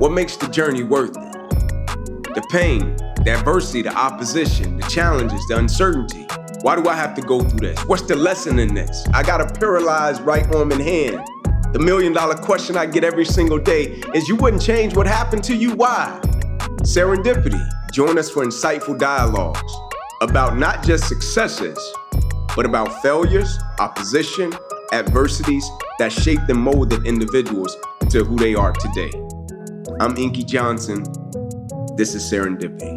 What makes the journey worth it? The pain, the adversity, the opposition, the challenges, the uncertainty. Why do I have to go through this? What's the lesson in this? I got a paralyzed right arm and hand. The million dollar question I get every single day is you wouldn't change what happened to you, why? Serendipity. Join us for insightful dialogues about not just successes, but about failures, opposition, adversities that shaped and molded individuals to who they are today. I'm Inky Johnson. This is Serendipity.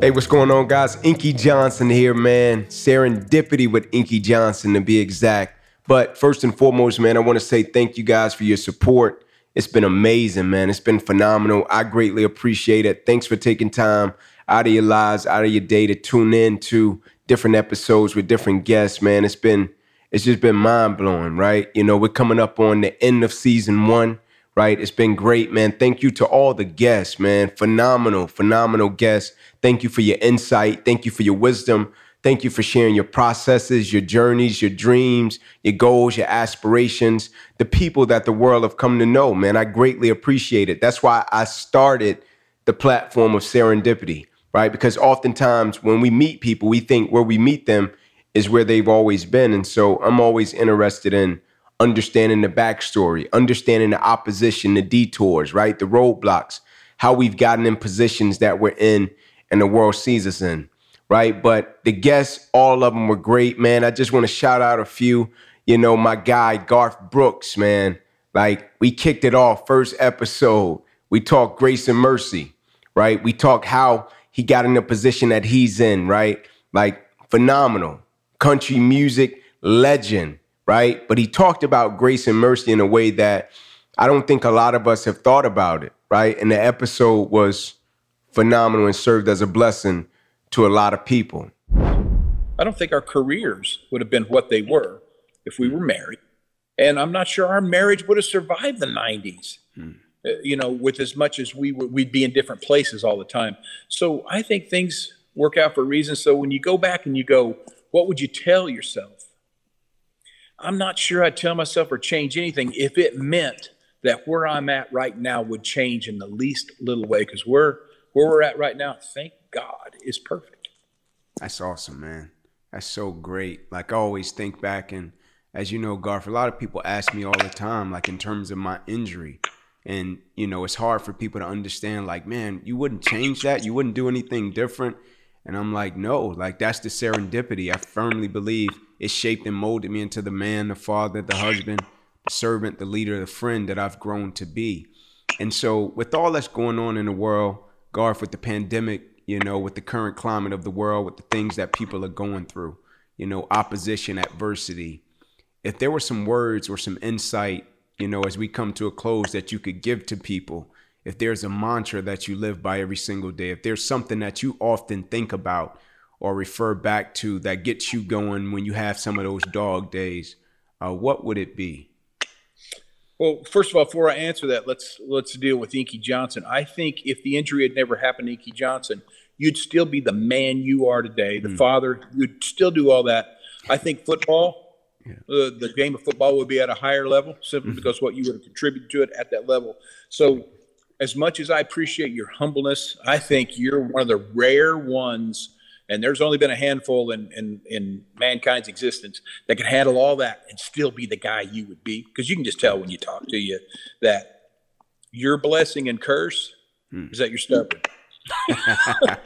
Hey, what's going on, guys? Inky Johnson here, man. Serendipity with Inky Johnson to be exact. But first and foremost, man, I want to say thank you guys for your support. It's been amazing, man. It's been phenomenal. I greatly appreciate it. Thanks for taking time out of your lives, out of your day to tune in to different episodes with different guests, man. It's been it's just been mind blowing, right? You know, we're coming up on the end of season one, right? It's been great, man. Thank you to all the guests, man. Phenomenal, phenomenal guests. Thank you for your insight. Thank you for your wisdom. Thank you for sharing your processes, your journeys, your dreams, your goals, your aspirations, the people that the world have come to know, man. I greatly appreciate it. That's why I started the platform of serendipity right? Because oftentimes when we meet people, we think where we meet them is where they've always been. And so I'm always interested in understanding the backstory, understanding the opposition, the detours, right? The roadblocks, how we've gotten in positions that we're in and the world sees us in, right? But the guests, all of them were great, man. I just want to shout out a few. You know, my guy, Garth Brooks, man. Like, we kicked it off first episode. We talked grace and mercy, right? We talked how he got in the position that he's in, right? Like phenomenal country music legend, right? But he talked about grace and mercy in a way that I don't think a lot of us have thought about it, right? And the episode was phenomenal and served as a blessing to a lot of people. I don't think our careers would have been what they were if we were married. And I'm not sure our marriage would have survived the 90s. Hmm. Uh, you know, with as much as we we'd be in different places all the time. So I think things work out for a reason. So when you go back and you go, what would you tell yourself? I'm not sure I'd tell myself or change anything if it meant that where I'm at right now would change in the least little way. Because where where we're at right now, thank God, is perfect. That's awesome, man. That's so great. Like I always think back and as you know, Garth, a lot of people ask me all the time, like in terms of my injury and you know it's hard for people to understand like man you wouldn't change that you wouldn't do anything different and i'm like no like that's the serendipity i firmly believe it shaped and molded me into the man the father the husband the servant the leader the friend that i've grown to be and so with all that's going on in the world garth with the pandemic you know with the current climate of the world with the things that people are going through you know opposition adversity if there were some words or some insight you know, as we come to a close that you could give to people? If there's a mantra that you live by every single day, if there's something that you often think about or refer back to that gets you going when you have some of those dog days, uh, what would it be? Well, first of all, before I answer that, let's let's deal with Inky Johnson. I think if the injury had never happened to Inky Johnson, you'd still be the man you are today, the mm. father. You'd still do all that. I think football yeah. Uh, the game of football would be at a higher level simply mm-hmm. because what you would have contributed to it at that level. So, as much as I appreciate your humbleness, I think you're one of the rare ones, and there's only been a handful in, in, in mankind's existence that can handle all that and still be the guy you would be. Because you can just tell when you talk to you that your blessing and curse mm. is that you're stubborn.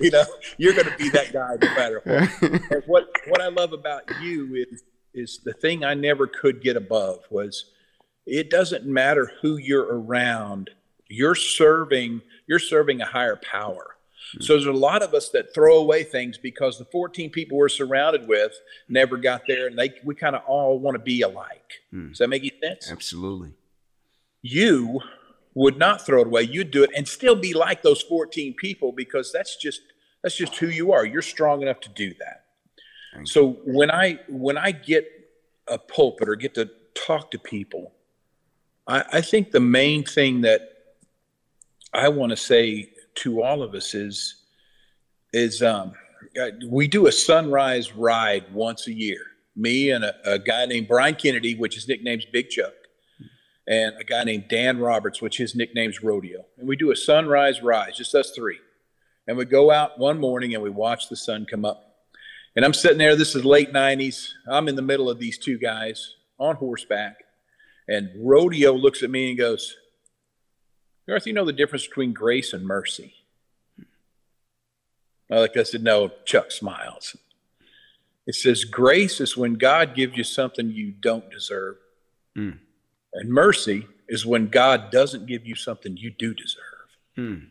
you know, you're going to be that guy no matter what. What what I love about you is is the thing I never could get above was it doesn't matter who you're around. You're serving you're serving a higher power. Mm-hmm. So there's a lot of us that throw away things because the 14 people we're surrounded with never got there, and they we kind of all want to be alike. Mm. Does that make sense? Absolutely. You would not throw it away. You'd do it and still be like those 14 people because that's just that's just who you are. You're strong enough to do that. So when I when I get a pulpit or get to talk to people, I, I think the main thing that I want to say to all of us is is um, we do a sunrise ride once a year. Me and a, a guy named Brian Kennedy, which his nickname's Big Chuck and a guy named Dan Roberts, which his nickname's Rodeo. And we do a sunrise ride, just us three. And we go out one morning and we watch the sun come up. And I'm sitting there, this is late 90s. I'm in the middle of these two guys on horseback. And Rodeo looks at me and goes, Garth, you know the difference between grace and mercy? I like I said, no, Chuck smiles. It says, grace is when God gives you something you don't deserve. Mm. And mercy is when God doesn't give you something you do deserve. Mm.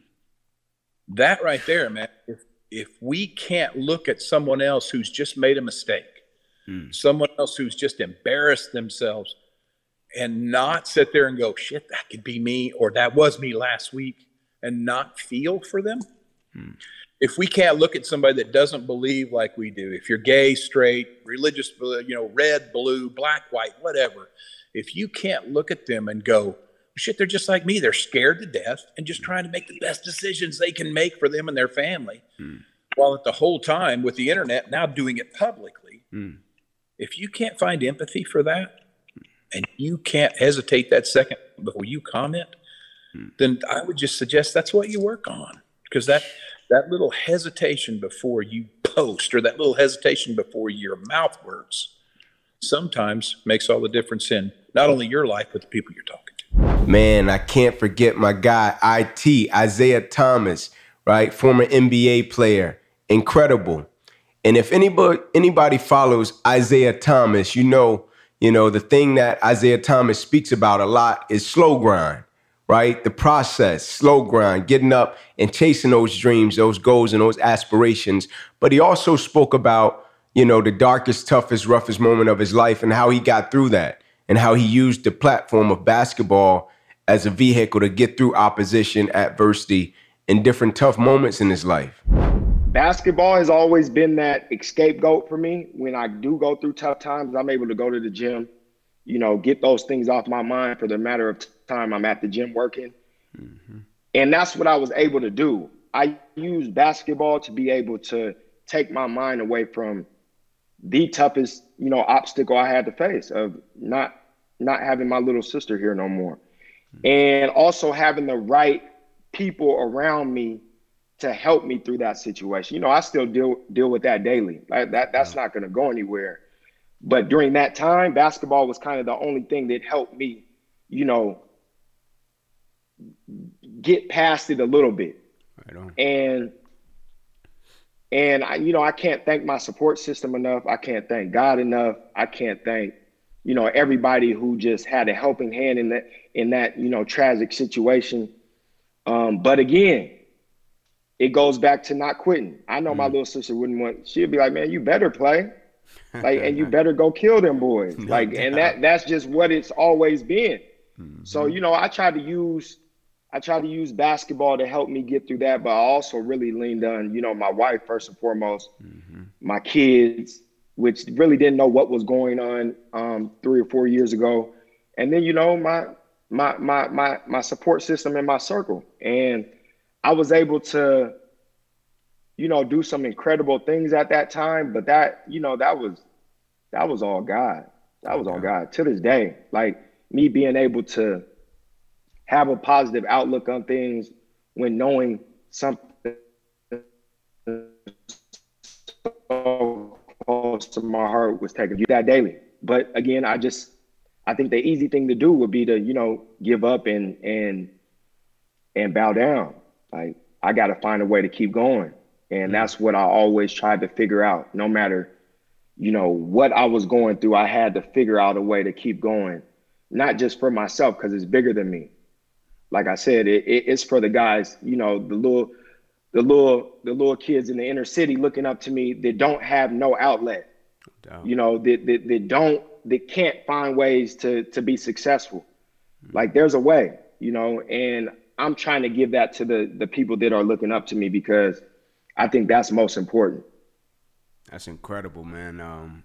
That right there, man, if, if we can't look at someone else who's just made a mistake, mm. someone else who's just embarrassed themselves, and not sit there and go, shit, that could be me, or that was me last week, and not feel for them. Hmm. If we can't look at somebody that doesn't believe like we do, if you're gay, straight, religious, you know, red, blue, black, white, whatever, if you can't look at them and go, shit, they're just like me. They're scared to death and just trying to make the best decisions they can make for them and their family. Hmm. While at the whole time with the internet now doing it publicly, hmm. if you can't find empathy for that, and you can't hesitate that second before you comment, hmm. then I would just suggest that's what you work on because that that little hesitation before you post or that little hesitation before your mouth works sometimes makes all the difference in not only your life but the people you're talking to. Man, I can't forget my guy IT Isaiah Thomas, right? Former NBA player, incredible. And if anybody anybody follows Isaiah Thomas, you know you know, the thing that Isaiah Thomas speaks about a lot is slow grind, right? The process, slow grind, getting up and chasing those dreams, those goals, and those aspirations. But he also spoke about, you know, the darkest, toughest, roughest moment of his life and how he got through that and how he used the platform of basketball as a vehicle to get through opposition, adversity, and different tough moments in his life basketball has always been that scapegoat for me. When I do go through tough times, I'm able to go to the gym, you know, get those things off my mind for the matter of time I'm at the gym working. Mm-hmm. And that's what I was able to do. I used basketball to be able to take my mind away from the toughest, you know, obstacle I had to face of not not having my little sister here no more. Mm-hmm. And also having the right people around me to help me through that situation. You know, I still deal deal with that daily. Like that that's not going to go anywhere. But during that time, basketball was kind of the only thing that helped me, you know, get past it a little bit. Right and and I, you know, I can't thank my support system enough. I can't thank God enough. I can't thank, you know, everybody who just had a helping hand in that in that, you know, tragic situation. Um, but again, it goes back to not quitting. I know mm. my little sister wouldn't want. She'd be like, "Man, you better play, like, and you better go kill them boys." Like, and that that's just what it's always been. Mm-hmm. So you know, I tried to use I tried to use basketball to help me get through that, but I also really leaned on you know my wife first and foremost, mm-hmm. my kids, which really didn't know what was going on um, three or four years ago, and then you know my my my my my support system in my circle and I was able to, you know, do some incredible things at that time. But that, you know, that was that was all God. That was all God. To this day, like me being able to have a positive outlook on things when knowing something so close to my heart was taken You that daily. But again, I just I think the easy thing to do would be to, you know, give up and and and bow down. Like I got to find a way to keep going. And that's what I always tried to figure out. No matter, you know, what I was going through, I had to figure out a way to keep going, not just for myself because it's bigger than me. Like I said, it, it, it's for the guys, you know, the little, the little, the little kids in the inner city looking up to me that don't have no outlet. You know, that, that, that don't, that can't find ways to to be successful. Mm-hmm. Like there's a way, you know, and I'm trying to give that to the the people that are looking up to me because I think that's most important. That's incredible, man. Um,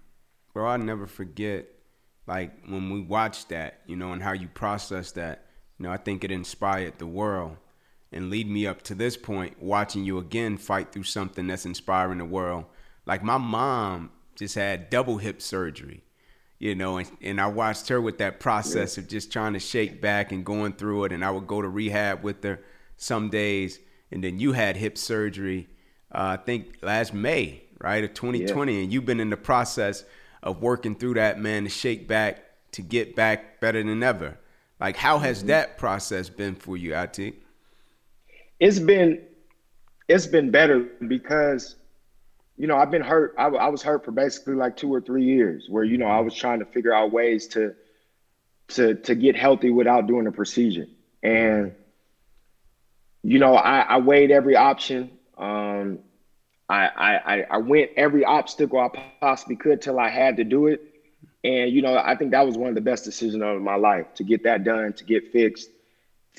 bro, I never forget like when we watched that, you know, and how you process that. You know, I think it inspired the world and lead me up to this point, watching you again fight through something that's inspiring the world. Like my mom just had double hip surgery. you know, and, and I watched her with that process of just trying to shake back and going through it. And I would go to rehab with her some days. And then you had hip surgery, uh, I think last May, right, of 2020. Yeah. And you've been in the process of working through that, man, to shake back, to get back better than ever. Like, how has mm-hmm. that process been for you, IT? It's been, it's been better because you know, I've been hurt. I, I, was hurt for basically like two or three years, where you know I was trying to figure out ways to to to get healthy without doing a procedure, and you know I, I weighed every option. Um, I, I I went every obstacle I possibly could till I had to do it, and you know I think that was one of the best decisions of my life to get that done, to get fixed,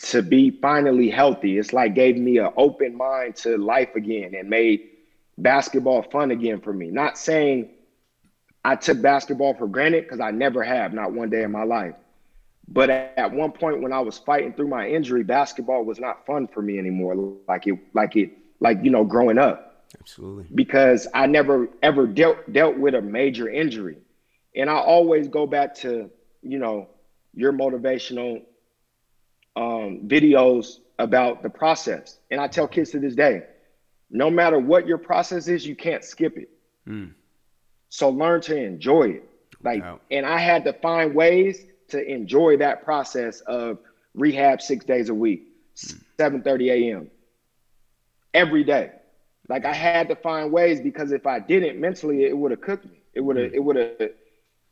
to be finally healthy. It's like gave me an open mind to life again and made basketball fun again for me. Not saying I took basketball for granted because I never have, not one day in my life. But at one point when I was fighting through my injury, basketball was not fun for me anymore. Like it, like it, like you know, growing up. Absolutely. Because I never ever dealt dealt with a major injury, and I always go back to you know your motivational um, videos about the process, and I tell kids to this day, no matter what your process is, you can't skip it. Mm. So learn to enjoy it. Like, wow. and I had to find ways to enjoy that process of rehab six days a week, mm. 7 30 a.m. every day. Like I had to find ways because if I didn't mentally, it would have cooked me. It would have, mm. it would have,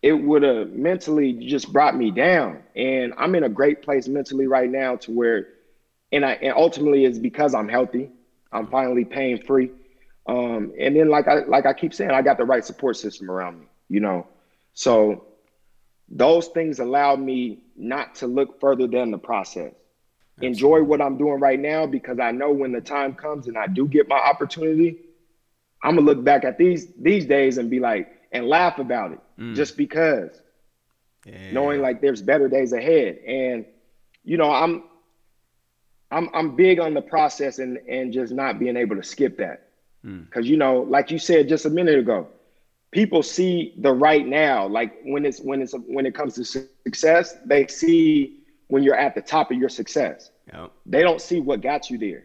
it would have mentally just brought me down. And I'm in a great place mentally right now to where, and I, and ultimately it's because I'm healthy. I'm finally pain free. Um, and then like I like I keep saying, I got the right support system around me, you know. So those things allowed me not to look further than the process. Absolutely. Enjoy what I'm doing right now because I know when the time comes and I do get my opportunity, I'm gonna look back at these these days and be like and laugh about it mm. just because. Yeah. Knowing like there's better days ahead. And you know, I'm I'm I'm big on the process and and just not being able to skip that. Because mm. you know, like you said just a minute ago, people see the right now. Like when it's when it's when it comes to success, they see when you're at the top of your success. Yep. They don't see what got you there.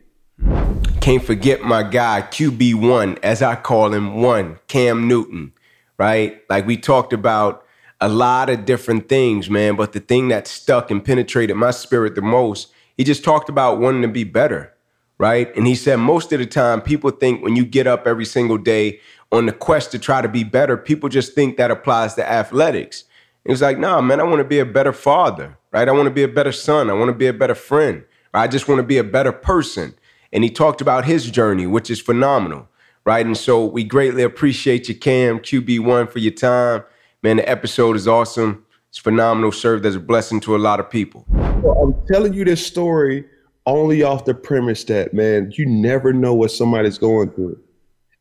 Can't forget my guy QB1, as I call him, one Cam Newton. Right, like we talked about a lot of different things, man. But the thing that stuck and penetrated my spirit the most he just talked about wanting to be better, right? And he said most of the time, people think when you get up every single day on the quest to try to be better, people just think that applies to athletics. He was like, nah, man, I want to be a better father, right? I want to be a better son. I want to be a better friend. I just want to be a better person. And he talked about his journey, which is phenomenal, right? And so we greatly appreciate you, Cam, QB1, for your time. Man, the episode is awesome. It's phenomenal, served as a blessing to a lot of people. I'm telling you this story only off the premise that, man, you never know what somebody's going through.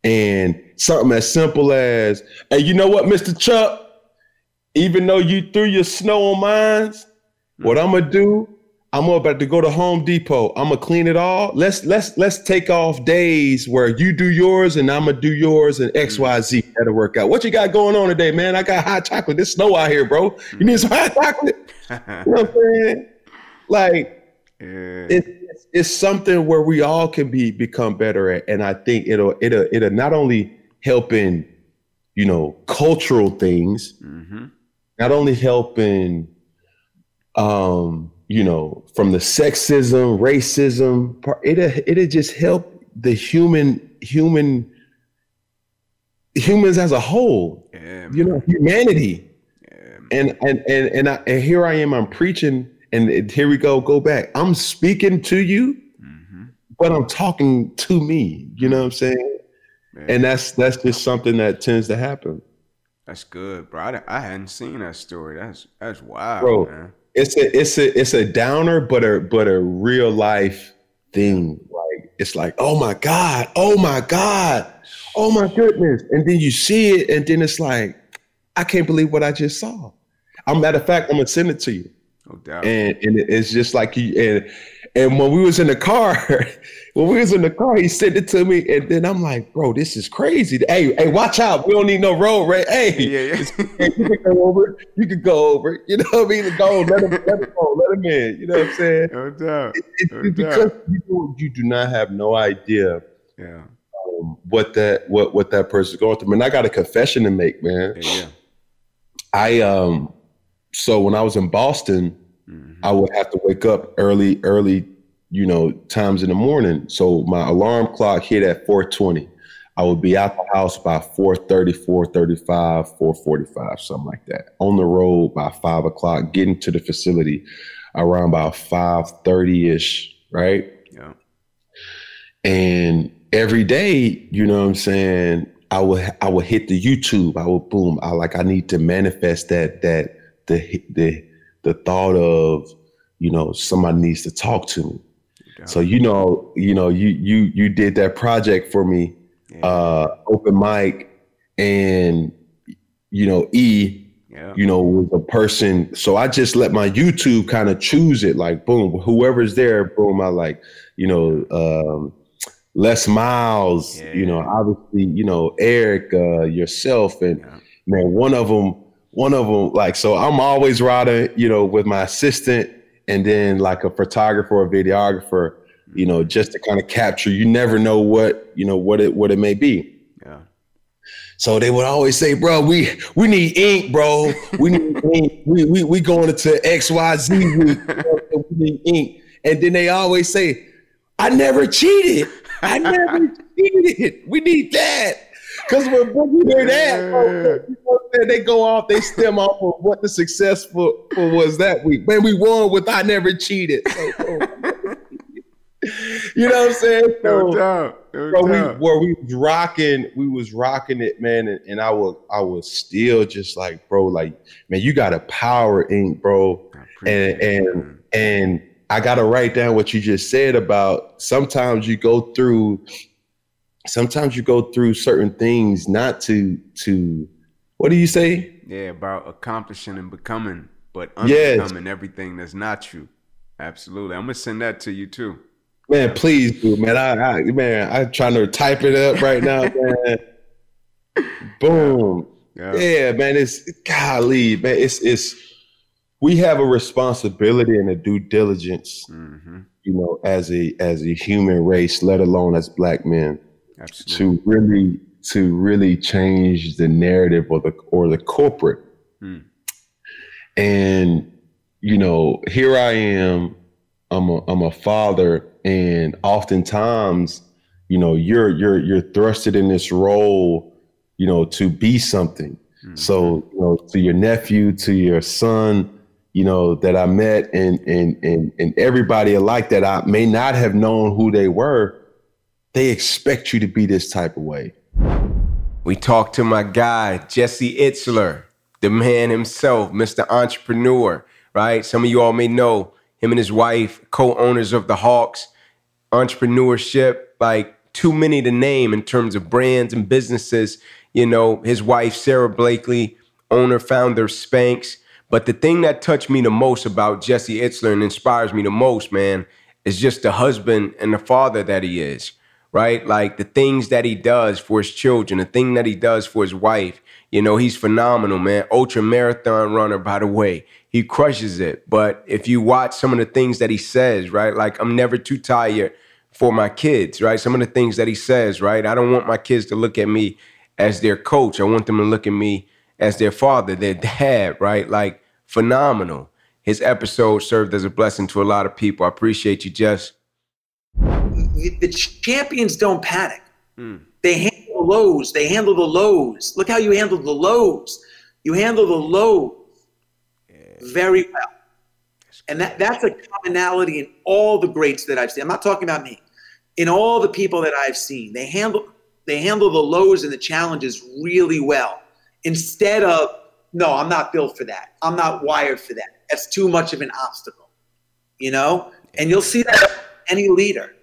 And something as simple as, hey, you know what, Mr. Chuck? Even though you threw your snow on mine, what I'm gonna do I'm about to go to Home Depot. I'm gonna clean it all. Let's let's let's take off days where you do yours and I'm gonna do yours and X Y Z. That'll work out. What you got going on today, man? I got hot chocolate. There's snow out here, bro. You need some hot chocolate. you know what I'm saying? Like yeah. it's it's something where we all can be become better at, and I think it'll it'll it'll not only help in you know cultural things, mm-hmm. not only help in um you know, from the sexism, racism part, it it'll just help the human human humans as a whole. Yeah, you know, humanity. Yeah, and and and and, I, and here I am. I'm preaching, and here we go. Go back. I'm speaking to you, mm-hmm. but I'm talking to me. You know what I'm saying? Man. And that's that's just something that tends to happen. That's good, bro. I, I hadn't seen that story. That's that's wild, bro. Man it's a it's a it's a downer, but a but a real life thing. Like it's like, oh my God, oh my God, oh my goodness. And then you see it, and then it's like, I can't believe what I just saw. I'm matter of fact, I'm gonna send it to you. No doubt. And and it's just like you and And when we was in the car, when we was in the car, he sent it to me, and then I'm like, bro, this is crazy. Hey, hey, watch out. We don't need no road right? Hey, yeah, yeah. you can go over. You can go over. You know what I mean? Go, let him, let him go, let him in. You know what I'm saying? No doubt. It, it, no because doubt. You, you do not have no idea. Yeah. Um, what that what what that person's going through. Man, I got a confession to make, man. Yeah. I um so when I was in Boston, mm-hmm. I would have to wake up early, early, you know, times in the morning. So my alarm clock hit at 420. I would be out the house by 430, 435, 445, something like that. On the road by five o'clock, getting to the facility around about 530-ish, right? Yeah. And every day, you know what I'm saying, I would I would hit the YouTube. I would boom. I like I need to manifest that that the the the thought of you know somebody needs to talk to me. So you know you know you you you did that project for me, yeah. uh, open mic, and you know E. Yeah. You know, was a person. So I just let my YouTube kind of choose it. Like, boom, whoever's there, boom. I like, you know, um, Les Miles. You know, obviously, you know, Eric, uh, yourself, and man, one of them one of them like so i'm always riding you know with my assistant and then like a photographer or videographer you know mm-hmm. just to kind of capture you never know what you know what it what it may be. Yeah. So they would always say bro we we need ink bro. We need ink. We, we we going into xyz we, we need ink. And then they always say i never cheated. I never cheated. We need that because when Boogie hear that, oh, you know, they go off, they stem off of what the successful was that week. Man, we won with I never cheated. So, you know what I'm saying? So, no doubt. No bro, doubt. We, where we was rocking, we was rocking it, man. And, and, I was I was still just like, bro, like, man, you got a power ink, bro. And and and I gotta write down what you just said about sometimes you go through sometimes you go through certain things not to to what do you say? Yeah, about accomplishing and becoming, but unbecoming yes. everything that's not you. Absolutely. I'm gonna send that to you too. Man, please do, man. I, I man, I'm trying to type it up right now, man. Boom. Yeah. yeah, man. It's golly, man. It's it's we have a responsibility and a due diligence, mm-hmm. you know, as a as a human race, let alone as black men. Absolutely. to really to really change the narrative or the or the corporate. Hmm. And you know, here I am. I'm a I'm a father, and oftentimes, you know, you're you're you're thrusted in this role, you know, to be something. Hmm. So, you know, to your nephew, to your son, you know, that I met, and and and and everybody alike that I may not have known who they were, they expect you to be this type of way. We talked to my guy, Jesse Itzler, the man himself, Mr. Entrepreneur, right? Some of you all may know him and his wife, co owners of the Hawks, entrepreneurship, like too many to name in terms of brands and businesses. You know, his wife, Sara Blakely, owner, founder of Spanx. But the thing that touched me the most about Jesse Itzler and inspires me the most, man, is just the husband and the father that he is right? Like the things that he does for his children, the thing that he does for his wife. You know, he's phenomenal, man. Ultra marathon runner, by the way. He crushes it. But if you watch some of the things that he says, right? Like, I'm never too tired for my kids, right? Some of the things that he says, right? I don't want my kids to look at me as their coach. I want them to look at me as their father, their dad, right? Like, phenomenal. His episode served as a blessing to a lot of people. I appreciate you, Jess the champions don't panic. Mm. They handle the lows. They handle the lows. Look how you handle the lows. You handle the lows very well. And that, that's a commonality in all the greats that I've seen. I'm not talking about me. In all the people that I've seen, they handle they handle the lows and the challenges really well. Instead of, no, I'm not built for that. I'm not wired for that. That's too much of an obstacle. You know? And you'll see that any leader.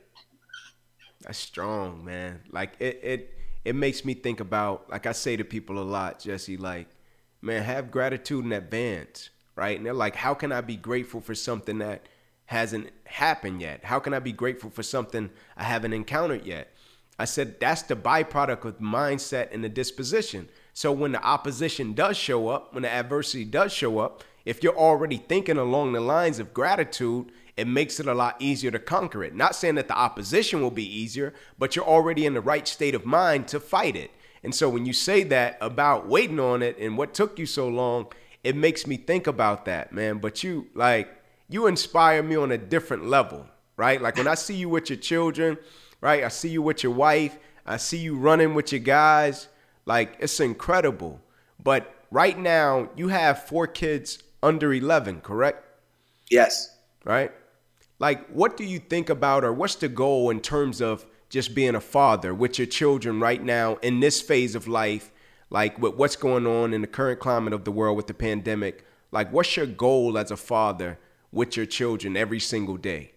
That's strong, man. Like it it it makes me think about like I say to people a lot, Jesse, like, man, have gratitude in advance, right? And they're like, how can I be grateful for something that hasn't happened yet? How can I be grateful for something I haven't encountered yet? I said that's the byproduct of mindset and the disposition. So when the opposition does show up, when the adversity does show up, if you're already thinking along the lines of gratitude, it makes it a lot easier to conquer it. Not saying that the opposition will be easier, but you're already in the right state of mind to fight it. And so when you say that about waiting on it and what took you so long, it makes me think about that, man. But you like you inspire me on a different level, right? Like when I see you with your children, right? I see you with your wife, I see you running with your guys, like it's incredible. But right now, you have four kids under 11, correct? Yes. Right? Like, what do you think about, or what's the goal in terms of just being a father with your children right now in this phase of life? Like, with what's going on in the current climate of the world with the pandemic? Like, what's your goal as a father with your children every single day?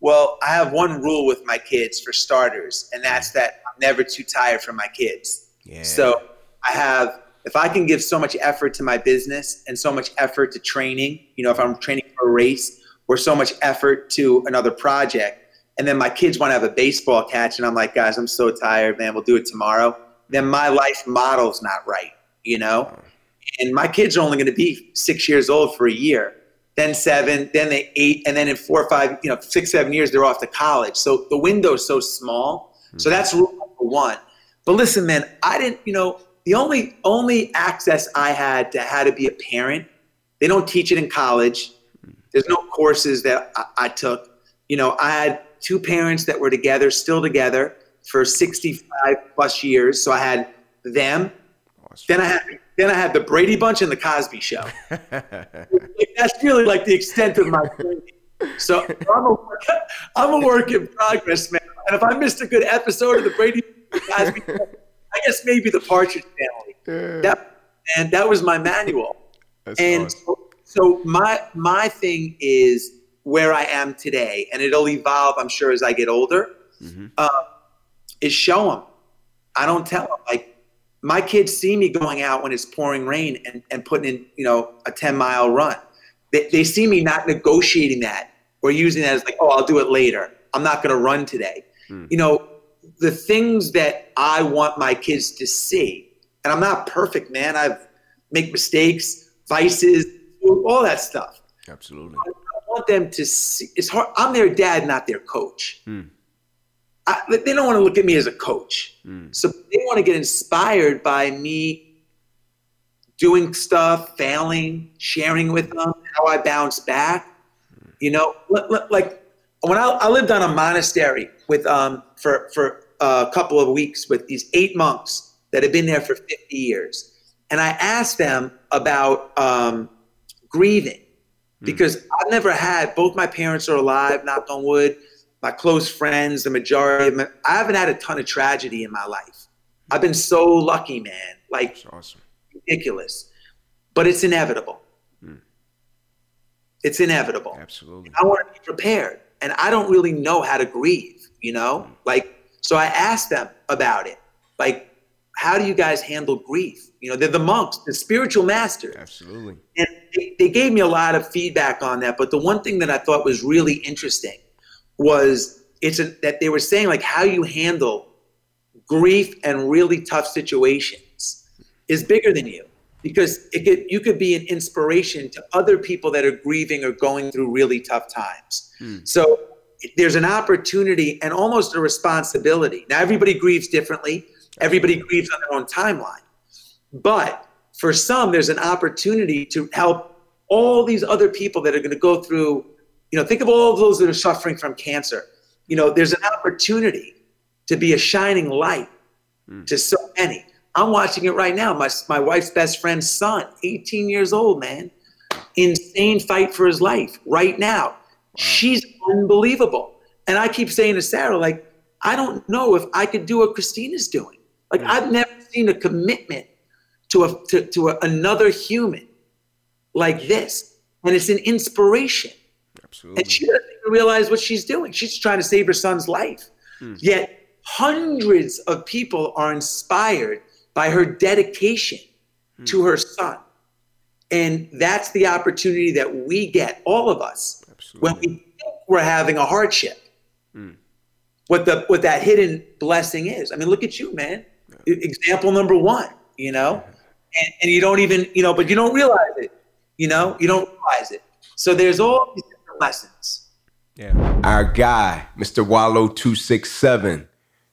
Well, I have one rule with my kids for starters, and mm-hmm. that's that I'm never too tired for my kids. Yeah. So I have if I can give so much effort to my business and so much effort to training, you know, if I'm training for a race or so much effort to another project, and then my kids want to have a baseball catch, and I'm like, guys, I'm so tired, man, we'll do it tomorrow, then my life model's not right, you know? And my kids are only going to be six years old for a year, then seven, then they eight, and then in four or five, you know, six, seven years, they're off to college. So the window's so small. So that's rule number one. But listen, man, I didn't, you know, the only only access I had to how to be a parent, they don't teach it in college. There's no courses that I, I took. You know, I had two parents that were together, still together for 65 plus years. So I had them. Awesome. Then I had then I had the Brady Bunch and the Cosby Show. That's really like the extent of my training. So I'm a, I'm a work in progress, man. And if I missed a good episode of the Brady Cosby Show, I guess maybe the Partridge Family. That, and that was my manual. That's and awesome. so, so my my thing is where I am today, and it'll evolve, I'm sure, as I get older. Mm-hmm. Uh, is show them. I don't tell them. Like my kids see me going out when it's pouring rain and, and putting in, you know, a 10 mile run. They, they see me not negotiating that or using that as like, oh, I'll do it later. I'm not going to run today. Mm. You know, the things that I want my kids to see. And I'm not perfect, man. I've make mistakes, vices, all that stuff. Absolutely. I want them to see. It's hard. I'm their dad, not their coach. Mm. I, they don't want to look at me as a coach. Mm. So they want to get inspired by me doing stuff, failing, sharing with them, how I bounce back. Mm. You know, like when I, I lived on a monastery with um, for for a couple of weeks with these eight monks that had been there for 50 years. And I asked them about um, grieving hmm. because I've never had, both my parents are alive, knock on wood, my close friends, the majority of them, I haven't had a ton of tragedy in my life. I've been so lucky, man. Like, awesome. ridiculous. But it's inevitable. Mm. It's inevitable. Absolutely. I want to be prepared. And I don't really know how to grieve, you know? Mm. Like, so I asked them about it. Like, how do you guys handle grief? You know, they're the monks, the spiritual masters. Absolutely. And they, they gave me a lot of feedback on that. But the one thing that I thought was really interesting was it's a, that they were saying like how you handle grief and really tough situations is bigger than you because it could you could be an inspiration to other people that are grieving or going through really tough times. Hmm. So there's an opportunity and almost a responsibility. Now, everybody grieves differently, everybody grieves on their own timeline. But for some, there's an opportunity to help all these other people that are going to go through, you know, think of all of those that are suffering from cancer. You know, there's an opportunity to be a shining light mm. to so many. I'm watching it right now. My, my wife's best friend's son, 18 years old, man, insane fight for his life right now. She's unbelievable. And I keep saying to Sara, like, I don't know if I could do what Christina's doing. Like, mm. I've never seen a commitment to a to, to a, another human like this, and it's an inspiration. Absolutely. And she doesn't even realize what she's doing. She's trying to save her son's life. Mm. Yet hundreds of people are inspired by her dedication mm. to her son. And that's the opportunity that we get, all of us, Absolutely. when we think we're having a hardship. Mm. What the what that hidden blessing is. I mean, look at you, man. Yeah. Example number one. You know, and, and you don't even you know, but you don't realize it. You know, you don't realize it. So there's all these different lessons. Yeah. Our guy, Mr. Wallo two six seven,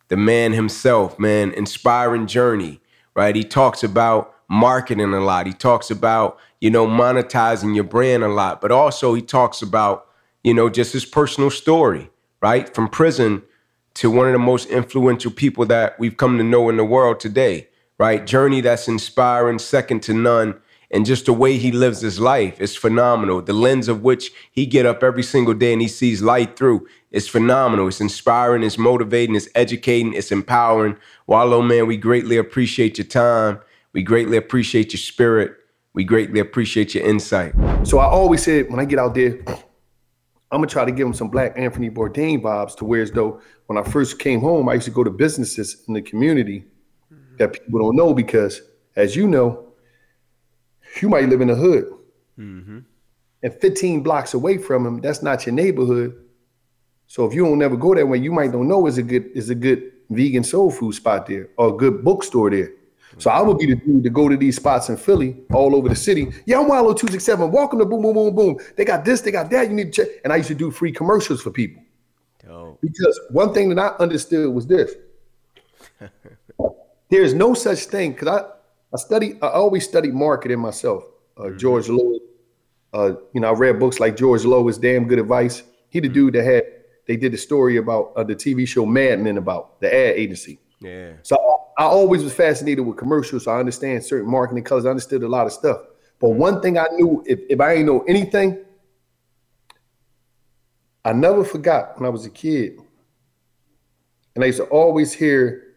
the man himself, man, inspiring journey. Right. He talks about marketing a lot. He talks about you know, monetizing your brand a lot, but also he talks about, you know, just his personal story, right? From prison to one of the most influential people that we've come to know in the world today, right? Journey that's inspiring, second to none. And just the way he lives his life is phenomenal. The lens of which he get up every single day and he sees light through is phenomenal. It's inspiring, it's motivating, it's educating, it's empowering. Wallo, man, we greatly appreciate your time. We greatly appreciate your spirit. We greatly appreciate your insight. So I always said when I get out there, I'm gonna try to give him some Black Anthony Bourdain vibes to where as though when I first came home, I used to go to businesses in the community that people don't know because, as you know, you might live in the hood, mm-hmm. and 15 blocks away from them, that's not your neighborhood. So if you don't never go that way, you might don't know is a good is a good vegan soul food spot there or a good bookstore there. So I would be the dude to go to these spots in Philly, all over the city. Yeah, I'm Wallo 267. Welcome to Boom Boom Boom Boom. They got this, they got that. You need to check. And I used to do free commercials for people. Dope. Because one thing that I understood was this. There's no such thing, because I, I study, I always studied marketing myself. Uh, mm-hmm. George Lois, uh, you know, I read books like George Lois Damn Good Advice. He the mm-hmm. dude that had, they did the story about uh, the TV show Mad Men about the ad agency. Yeah. So I always was fascinated with commercials. So I understand certain marketing colors. I understood a lot of stuff. But one thing I knew, if, if I ain't know anything, I never forgot when I was a kid. And I used to always hear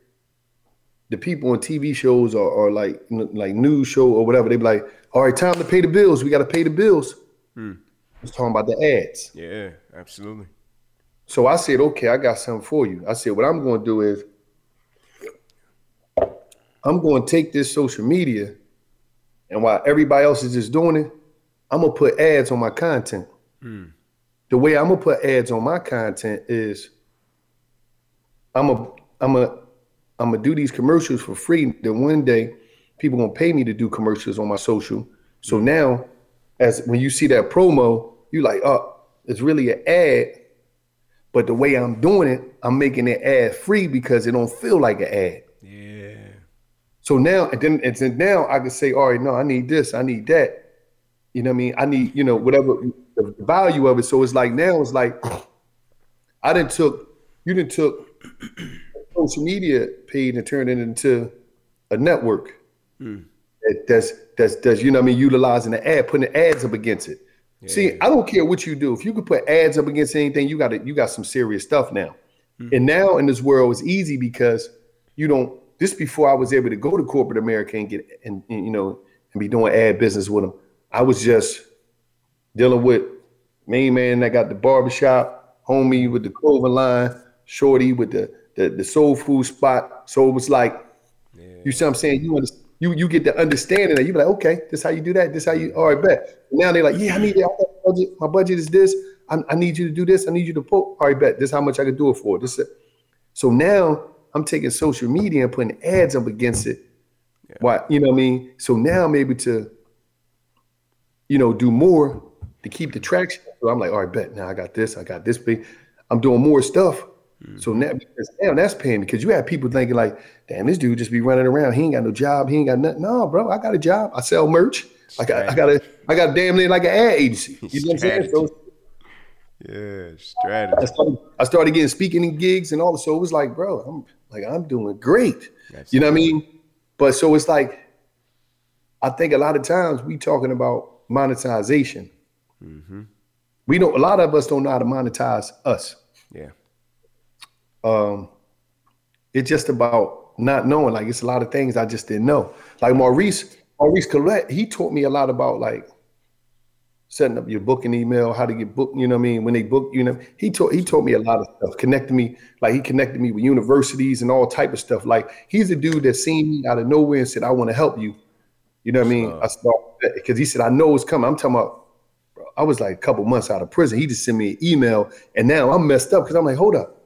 the people on TV shows or, or like like news show or whatever. They be like, "All right, time to pay the bills. We got to pay the bills." Hmm. I was talking about the ads. Yeah, absolutely. So I said, "Okay, I got something for you." I said, "What I'm going to do is I'm going to take this social media, and while everybody else is just doing it, I'm gonna put ads on my content. Mm. The way I'm gonna put ads on my content is I'm a I'm a I'm gonna do these commercials for free. Then one day, people gonna pay me to do commercials on my social. So mm-hmm. now, as when you see that promo, you like, oh, it's really an ad. But the way I'm doing it, I'm making it ad free because it don't feel like an ad. Yeah. So now, and then, and then now I can say, all right, no, I need this, I need that. You know what I mean? I need, you know, whatever the value of it. So it's like now it's like I didn't took, you didn't took social media page and turn it into a network. Mm. That, that's that's that's you know what I mean, utilizing the ad, putting the ads up against it. Yeah, See. I don't care what you do. If you could put ads up against anything, you got it. You got some serious stuff now. Mm. And now in this world, it's easy because you don't this before I was able to go to corporate America and get and, and you know and be doing ad business with them. I was just dealing with main man that got the barbershop, homie with the clothing line, shorty with the the, the soul food spot. So it was like, yeah. you see what I'm saying? You understand, you you get the understanding that you be like, okay, this how you do that. This how you all right, bet. Now they're like, yeah, I need that budget. My budget is this. I, I, need you to do this. I need you to put. All right, bet. This how much I can do it for. This. Uh, so now I'm taking social media and putting ads up against it. Yeah. Why, you know what I mean? So now I'm able to, you know, do more to keep the traction. So I'm like, all right, bet now I got this, I got this big. I'm doing more stuff. Mm-hmm. So now, that's paying because you have people thinking like, damn, this dude just be running around. He ain't got no job. He ain't got nothing. No, bro, I got a job. I sell merch. I got, I got a, I got a damn near like an ad agency. You know what I'm saying? So yeah, strategy. I started, I started, getting speaking gigs and all. So it was like, bro, I'm like, I'm doing great. That's you know what I mean? But so it's like, I think a lot of times we talking about monetization. Mm-hmm. We don't. A lot of us don't know how to monetize us. Yeah. Um, it's just about not knowing. Like it's a lot of things I just didn't know. Like Maurice, Maurice Clarett, he taught me a lot about like setting up your booking email, how to get booked, you know what I mean? When they book, you know, he taught he taught me a lot of stuff, connected me, like he connected me with universities and all type of stuff. Like he's a dude that seen me out of nowhere and said, I want to help you. You know what I mean? I started because he said, I know it's coming. I'm talking about, I was like a couple months out of prison. He just sent me an email, and now I'm messed up because I'm like, hold up,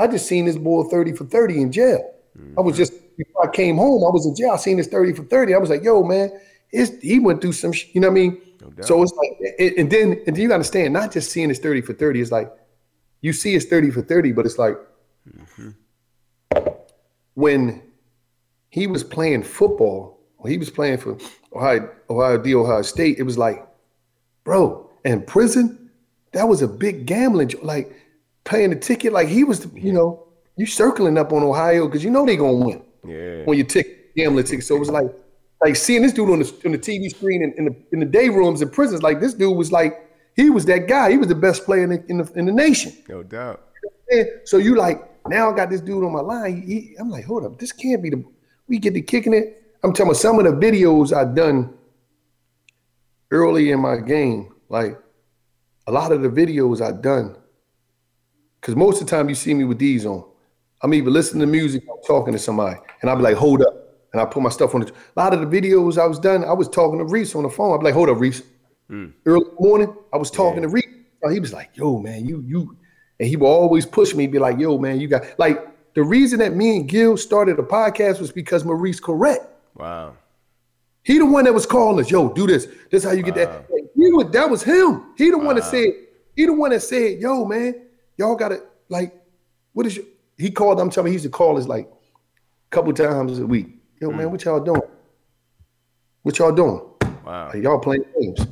I just seen this boy 30 for 30 in jail. Mm-hmm. I was just before I came home, I was in jail. I seen this 30 for 30. I was like, yo, man, he went through some, sh-, you know what I mean? No so it's like, it, and then and then you understand, not just seeing his 30 for 30, it's like you see his 30 for 30, but it's like mm-hmm. when he was playing football, when he was playing for Ohio, Ohio D, Ohio State, it was like, bro, in prison, that was a big gambling, like paying the ticket. Like he was, you know, you circling up on Ohio because you know they're gonna win. Yeah. When you tick gambling ticket, so it was like, like seeing this dude on the on the TV screen in, in the in the day rooms in prisons. Like this dude was like, he was that guy. He was the best player in the in the, in the nation. No doubt. so you like now I got this dude on my line. He, I'm like, hold up, this can't be the. We get to kicking it. I'm telling you, some of the videos I've done early in my game, like a lot of the videos I've done, because most of the time you see me with these on. I'm even listening to music, I'm talking to somebody, and I'll be like, hold up. And I put my stuff on the, a lot of the videos I was done, I was talking to Reese on the phone. I'd be like, hold up, Reese. Mm. Early morning, I was talking yeah. to Reese. He was like, yo, man, you, you, and he would always push me, be like, yo, man, you got, like, the reason that me and Gil started a podcast was because Maurice Clarett. Wow. He the one that was calling us, yo, do this. This how you get that. Like, he was, that was him. He the wow. one that said, he the one that said, yo, man, y'all gotta like, what is your he called, I'm telling you, he used to call us like a couple times a week. Yo, mm. man, what y'all doing? What y'all doing? Wow. Like, y'all playing games.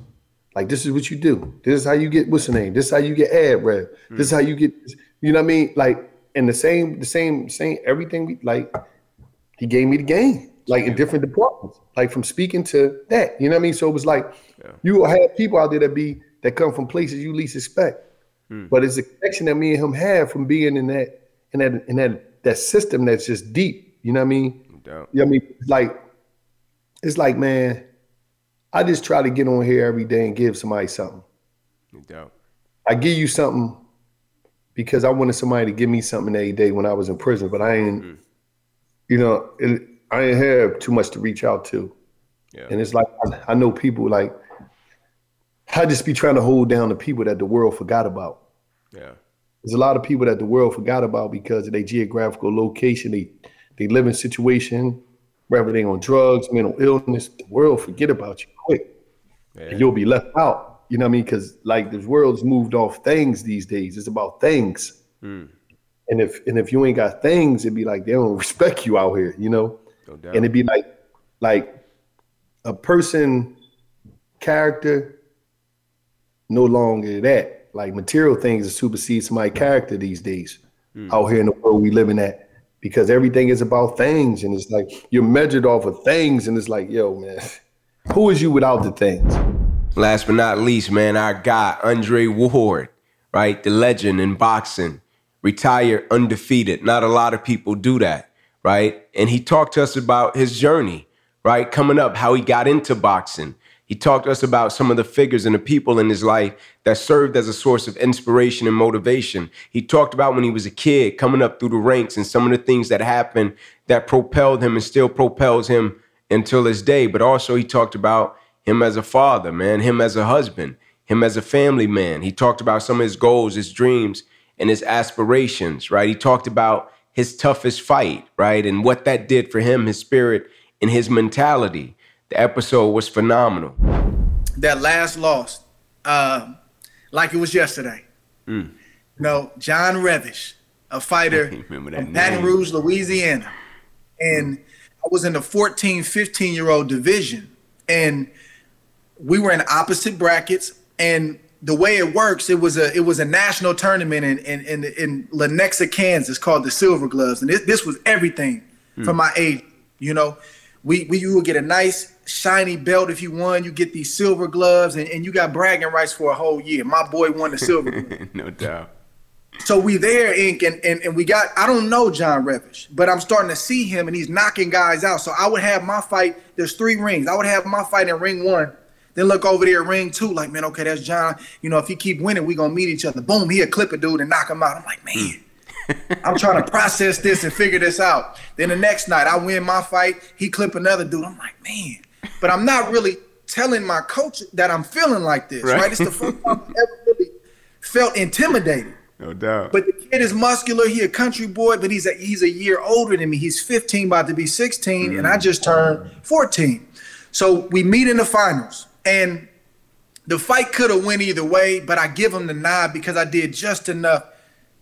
Like this is what you do. This is how you get what's the name? This is how you get ad rev. Mm. This is how you get you know what I mean? Like and the same, the same, same everything we like he gave me the game like in different departments, like from speaking to that. You know what I mean? So it was like yeah. you will have people out there that be that come from places you least expect. Mm. But it's a connection that me and him have from being in that in that in that that system that's just deep. You know what I mean? No you know I mean? Like it's like, man, I just try to get on here every day and give somebody something. Doubt. I give you something because I wanted somebody to give me something every day when I was in prison, but I ain't, mm. you know, it, I ain't have too much to reach out to. Yeah. And it's like I, I know people like I just be trying to hold down the people that the world forgot about. Yeah. There's a lot of people that the world forgot about because of their geographical location, they they live in situation, whether they on drugs, mental illness, the world forget about you quick. Yeah. And you'll be left out. You know what I mean? Because like this world's moved off things these days. It's about things. Mm. And if and if you ain't got things, it'd be like they don't respect you out here, you know? No and it'd be like like a person character no longer that. Like material things that supersede somebody's character these days mm. out here in the world we living at because everything is about things and it's like you're measured off of things and it's like yo man who is you without the things? Last but not least man our guy andre ward right? The legend in boxing retired undefeated. Not a lot of people do that right? And he talked to us about his journey right? Coming up how he got into boxing he talked to us about some of the figures and the people in his life that served as a source of inspiration and motivation. He talked about when he was a kid coming up through the ranks and some of the things that happened that propelled him and still propels him until this day. But also, he talked about him as a father, man, him as a husband, him as a family man. He talked about some of his goals, his dreams, and his aspirations, right? He talked about his toughest fight, right? And what that did for him, his spirit, and his mentality. The episode was phenomenal. That last loss, uh, like it was yesterday. Mm. You know, John Revish, a fighter from Baton Rouge, Louisiana. And I was in the 14, 15 year old division. And we were in opposite brackets. And the way it works, it was a it was a national tournament in in in, in Lenexa, Kansas, called the Silver Gloves, and this, this was everything mm. for my age. You know, we we you will get a nice shiny belt if you won. You get these silver gloves, and, and you got bragging rights for a whole year. My boy won the silver. no doubt. So we there, Ink, and, and, and we got, I don't know John Revish, but I'm starting to see him and he's knocking guys out. So I would have my fight, there's three rings. I would have my fight in ring one, then look over there ring two, like, man, okay, that's John. You know, if he keep winning, we gonna meet each other. Boom, he'll clip a dude and knock him out. I'm like, man, hmm. I'm trying to process this and figure this out. Then the next night, I win my fight. He clip another dude. I'm like, man. But I'm not really telling my coach that I'm feeling like this. Right? right? It's the first time I ever really felt intimidated. No doubt. But the kid is muscular. He a country boy, but he's a he's a year older than me. He's 15, about to be 16, mm. and I just turned 14. So we meet in the finals, and the fight could have went either way, but I give him the nod because I did just enough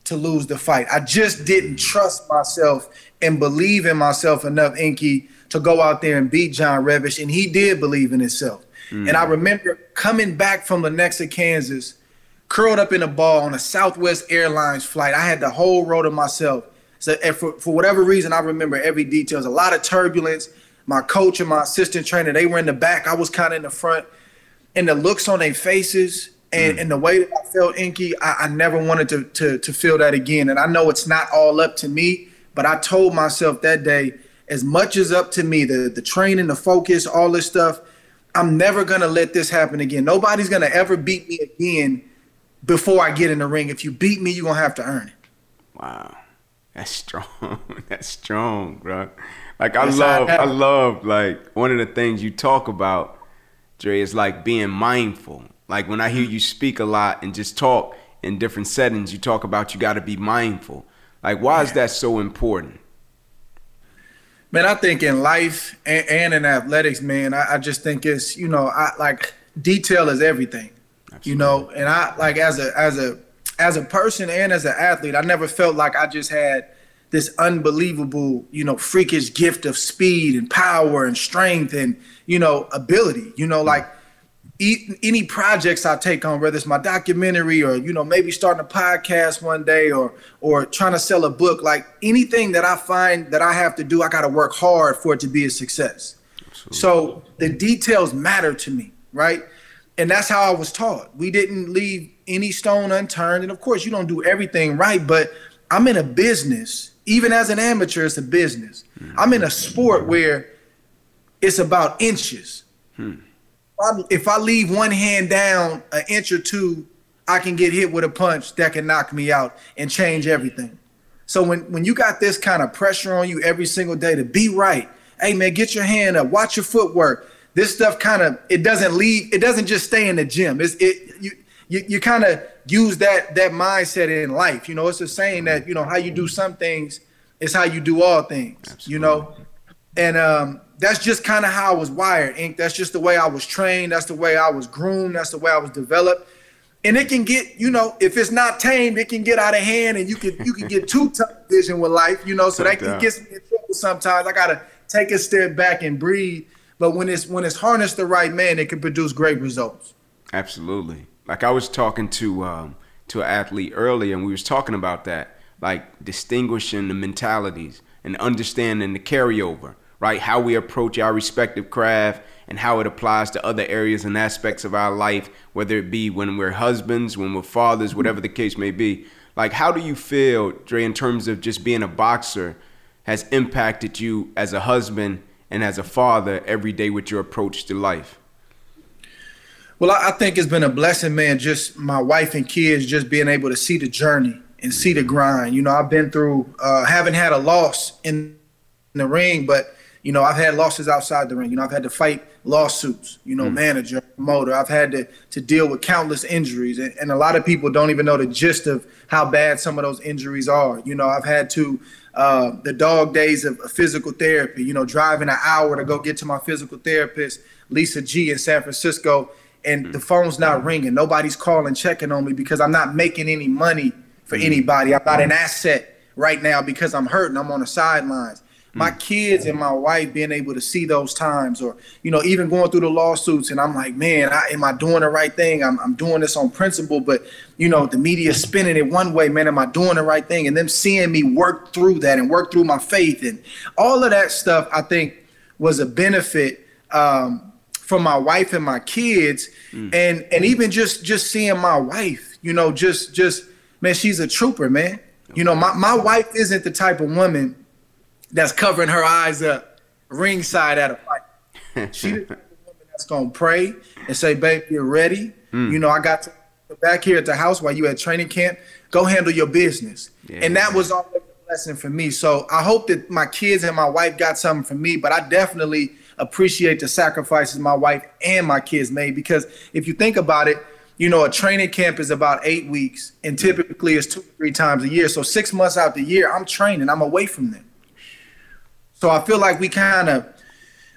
to lose the fight. I just didn't trust myself and believe in myself enough, Inky, to go out there and beat John Revish. and he did believe in himself. Mm. And I remember coming back from Lenexa, Kansas, curled up in a ball on a Southwest Airlines flight. I had the whole row to myself. So for, for whatever reason, I remember every detail. a lot of turbulence. My coach and my assistant trainer, they were in the back. I was kind of in the front. And the looks on their faces and, mm. and the way that I felt Inky, I, I never wanted to, to, to feel that again. And I know it's not all up to me, but I told myself that day, as much as up to me, the, the training, the focus, all this stuff, I'm never gonna let this happen again. Nobody's gonna ever beat me again before I get in the ring. If you beat me, you're gonna have to earn it. Wow. That's strong. That's strong, bro. Like I love I love like one of the things you talk about, Dre, is like being mindful. Like when I hear you speak a lot and just talk in different settings, you talk about you gotta be mindful. Like why is that so important? Man, I think in life and, and in athletics, man, I, I, just think it's, you know, I like detail is everything. Absolutely. You know, and I like as a as a as a person and as an athlete, I never felt like I just had this unbelievable, you know, freakish gift of speed and power and strength and, you know, ability. You know, mm. like any projects I take on, whether it's my documentary or you know maybe starting a podcast one day or or trying to sell a book, like anything that I find that I have to do, I got to work hard for it to be a success. Absolutely. So the details matter to me, right? and that's how I was taught. We didn't leave any stone unturned. And of course, you don't do everything right, but I'm in a business. Even as an amateur, it's a business. Mm-hmm. I'm in a sport where it's about inches. Hmm. If I leave one hand down an inch or two, I can get hit with a punch that can knock me out and change everything. So when, when you got this kind of pressure on you every single day to be right, hey man, get your hand up, watch your footwork this stuff kind of it doesn't leave it doesn't just stay in the gym it's it you you, you kind of use that that mindset in life you know it's a saying that you know how you do some things is how you do all things Absolutely. you know and um that's just kind of how I was wired ink that's just the way I was trained. That's the way I was groomed. That's the way I was developed. And it can get you know if it's not tamed it can get out of hand and you can you can get too tough vision with life you know so that can get me in trouble sometimes. I gotta take a step back and breathe. But when it's when it's harnessed the right man, it can produce great results. Absolutely. Like I was talking to um, to an athlete earlier, and we was talking about that, like distinguishing the mentalities and understanding the carryover, right? How we approach our respective craft and how it applies to other areas and aspects of our life, whether it be when we're husbands, when we're fathers, whatever the case may be. Like, how do you feel, Dre, in terms of just being a boxer, has impacted you as a husband and as a father every day with your approach to life? Well, I think it's been a blessing, man. Just my wife and kids just being able to see the journey and see the grind. You know, I've been through, uh, haven't had a loss in the ring, but you know, I've had losses outside the ring. You know, I've had to fight lawsuits. You know, mm. manager, promoter. I've had to to deal with countless injuries, and, and a lot of people don't even know the gist of how bad some of those injuries are. You know, I've had to uh, the dog days of, physical therapy, you know, driving an hour to go get to my physical therapist, Lisa G in San Francisco, and mm-hmm. the phone's not ringing. Nobody's calling, checking on me because I'm not making any money for mm-hmm. anybody. I'm not an asset right now because I'm hurting. I'm on the sidelines my kids and my wife being able to see those times or you know even going through the lawsuits and i'm like man I, am i doing the right thing? I'm, I'm doing this on principle but you know the media spinning it one way man am i doing the right thing? And them seeing me work through that and work through my faith and all of that stuff i think was a benefit um, for my wife and my kids mm. and and even just just seeing my wife you know just just man she's a trooper man. You know my, my wife isn't the type of woman that's covering her eyes up ringside at a fight. She the woman that's gonna pray and say, "Babe, you're ready. Mm. You know, I got to back here at the house while you at training camp. Go handle your business." Yeah. And that was always a blessing for me. So I hope that my kids and my wife got something from me, but I definitely appreciate the sacrifices my wife and my kids made. Because if you think about it, you know, a training camp is about eight weeks, and typically it's two three times a year. So six months out the year, I'm training. I'm away from them. So I feel like we kind of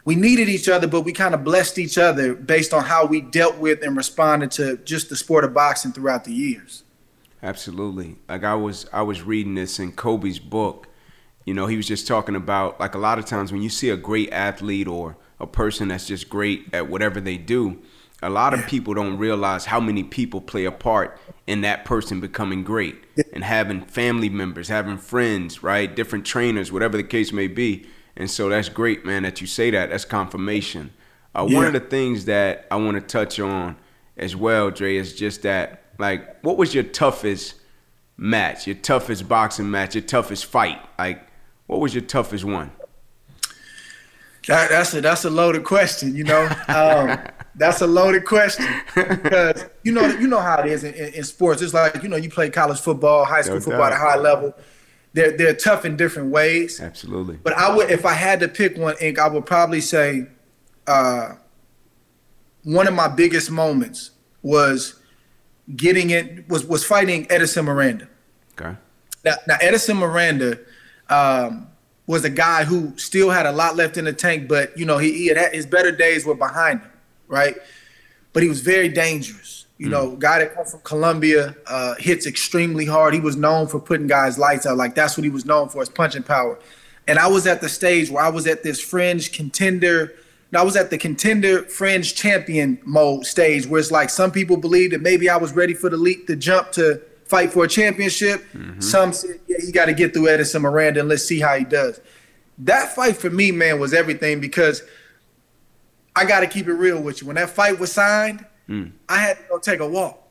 we needed each other, but we kind of blessed each other based on how we dealt with and responded to just the sport of boxing throughout the years. Absolutely. Like I was I was reading this in Kobe's book. You know, he was just talking about like a lot of times when you see a great athlete or a person that's just great at whatever they do, a lot of people don't realize how many people play a part in that person becoming great and having family members, having friends, right? Different trainers, whatever the case may be. And so that's great, man, that you say that. That's confirmation. Uh, yeah. One of the things that I want to touch on as well, Dre, is just that, like, what was your toughest match, your toughest boxing match, your toughest fight? Like, what was your toughest one? That, that's a that's a loaded question. You know, um, that's a loaded question because you know you know how it is in, in, in, sports. It's like you know you play college football, high school no football at a high level. They're they're tough in different ways. Absolutely. But I would if I had to pick one, Ink, I would probably say uh, one of my biggest moments was getting it was was fighting Edison Miranda. Okay. Now, now Edison Miranda. Um, was a guy who still had a lot left in the tank, but you know he, he had his better days were behind him, right? But he was very dangerous. You mm. know, guy that come from Colombia uh, hits extremely hard. He was known for putting guys lights out. Like that's what he was known for, his punching power. And I was at the stage where I was at this fringe contender. I was at the contender fringe champion mode stage where it's like some people believe that maybe I was ready for the leap, the jump to fight for a championship. Mm-hmm. Some said, yeah, you got to get through Edison Miranda and let's see how he does. That fight for me, man, was everything because I got to keep it real with you. When that fight was signed, mm. I had to go take a walk.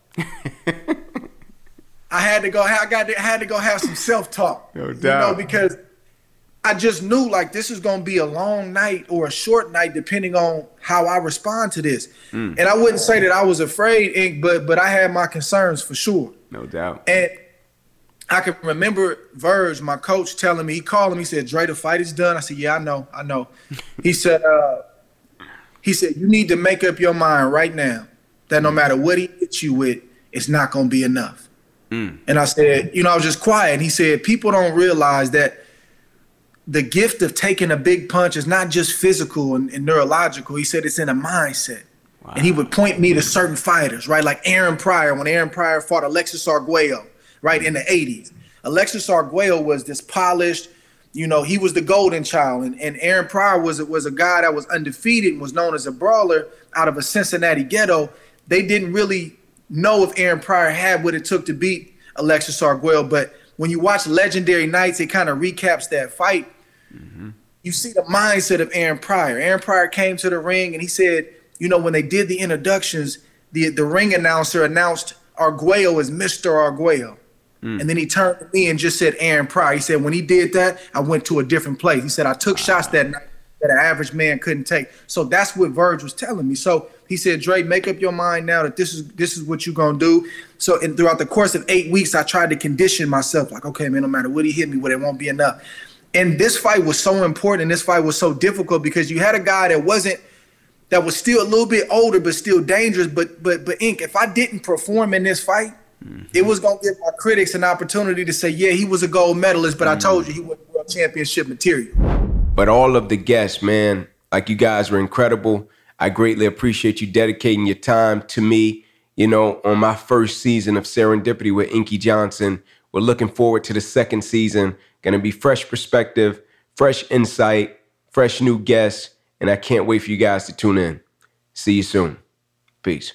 I had to go. I got. To, I had to go have some self talk. No doubt. You know, because I just knew like this is going to be a long night or a short night, depending on how I respond to this. Mm. And I wouldn't say that I was afraid, Ink, but but I had my concerns for sure. No doubt. And I can remember Verge, my coach, telling me, he called him, he said, Dre, the fight is done. I said, Yeah, I know, I know. he said, uh, he said, You need to make up your mind right now that no matter what he hits you with, it's not gonna be enough. Mm. And I said, you know, I was just quiet. And he said, people don't realize that the gift of taking a big punch is not just physical and, and neurological. He said it's in a mindset. Wow. And he would point me to certain fighters, right? Like Aaron Pryor, when Aaron Pryor fought Alexis Arguello, right, in the 80s. Alexis Arguello was this polished, you know, he was the golden child. And, and Aaron Pryor was, was a guy that was undefeated and was known as a brawler out of a Cincinnati ghetto. They didn't really know if Aaron Pryor had what it took to beat Alexis Arguello. But when you watch Legendary Nights, it kind of recaps that fight. Mm-hmm. You see the mindset of Aaron Pryor. Aaron Pryor came to the ring and he said, you know, when they did the introductions, the the ring announcer announced Arguello as Mr. Arguello. Mm. And then he turned to me and just said Aaron Pryor. He said, when he did that, I went to a different place. He said, I took shots that night that an average man couldn't take. So that's what Verge was telling me. So he said, Dre, make up your mind now that this is this is what you're gonna do. So and throughout the course of eight weeks, I tried to condition myself, like, okay, man, no matter what he hit me with, it won't be enough. And this fight was so important, and this fight was so difficult because you had a guy that wasn't that was still a little bit older but still dangerous. But but but Ink, if I didn't perform in this fight, mm-hmm. it was gonna give my critics an opportunity to say, yeah, he was a gold medalist, but mm-hmm. I told you he wasn't world championship material. But all of the guests, man, like you guys were incredible. I greatly appreciate you dedicating your time to me. You know, on my first season of Serendipity with Inky Johnson. We're looking forward to the second season. Gonna be fresh perspective, fresh insight, fresh new guests and I can't wait for you guys to tune in. See you soon. Peace.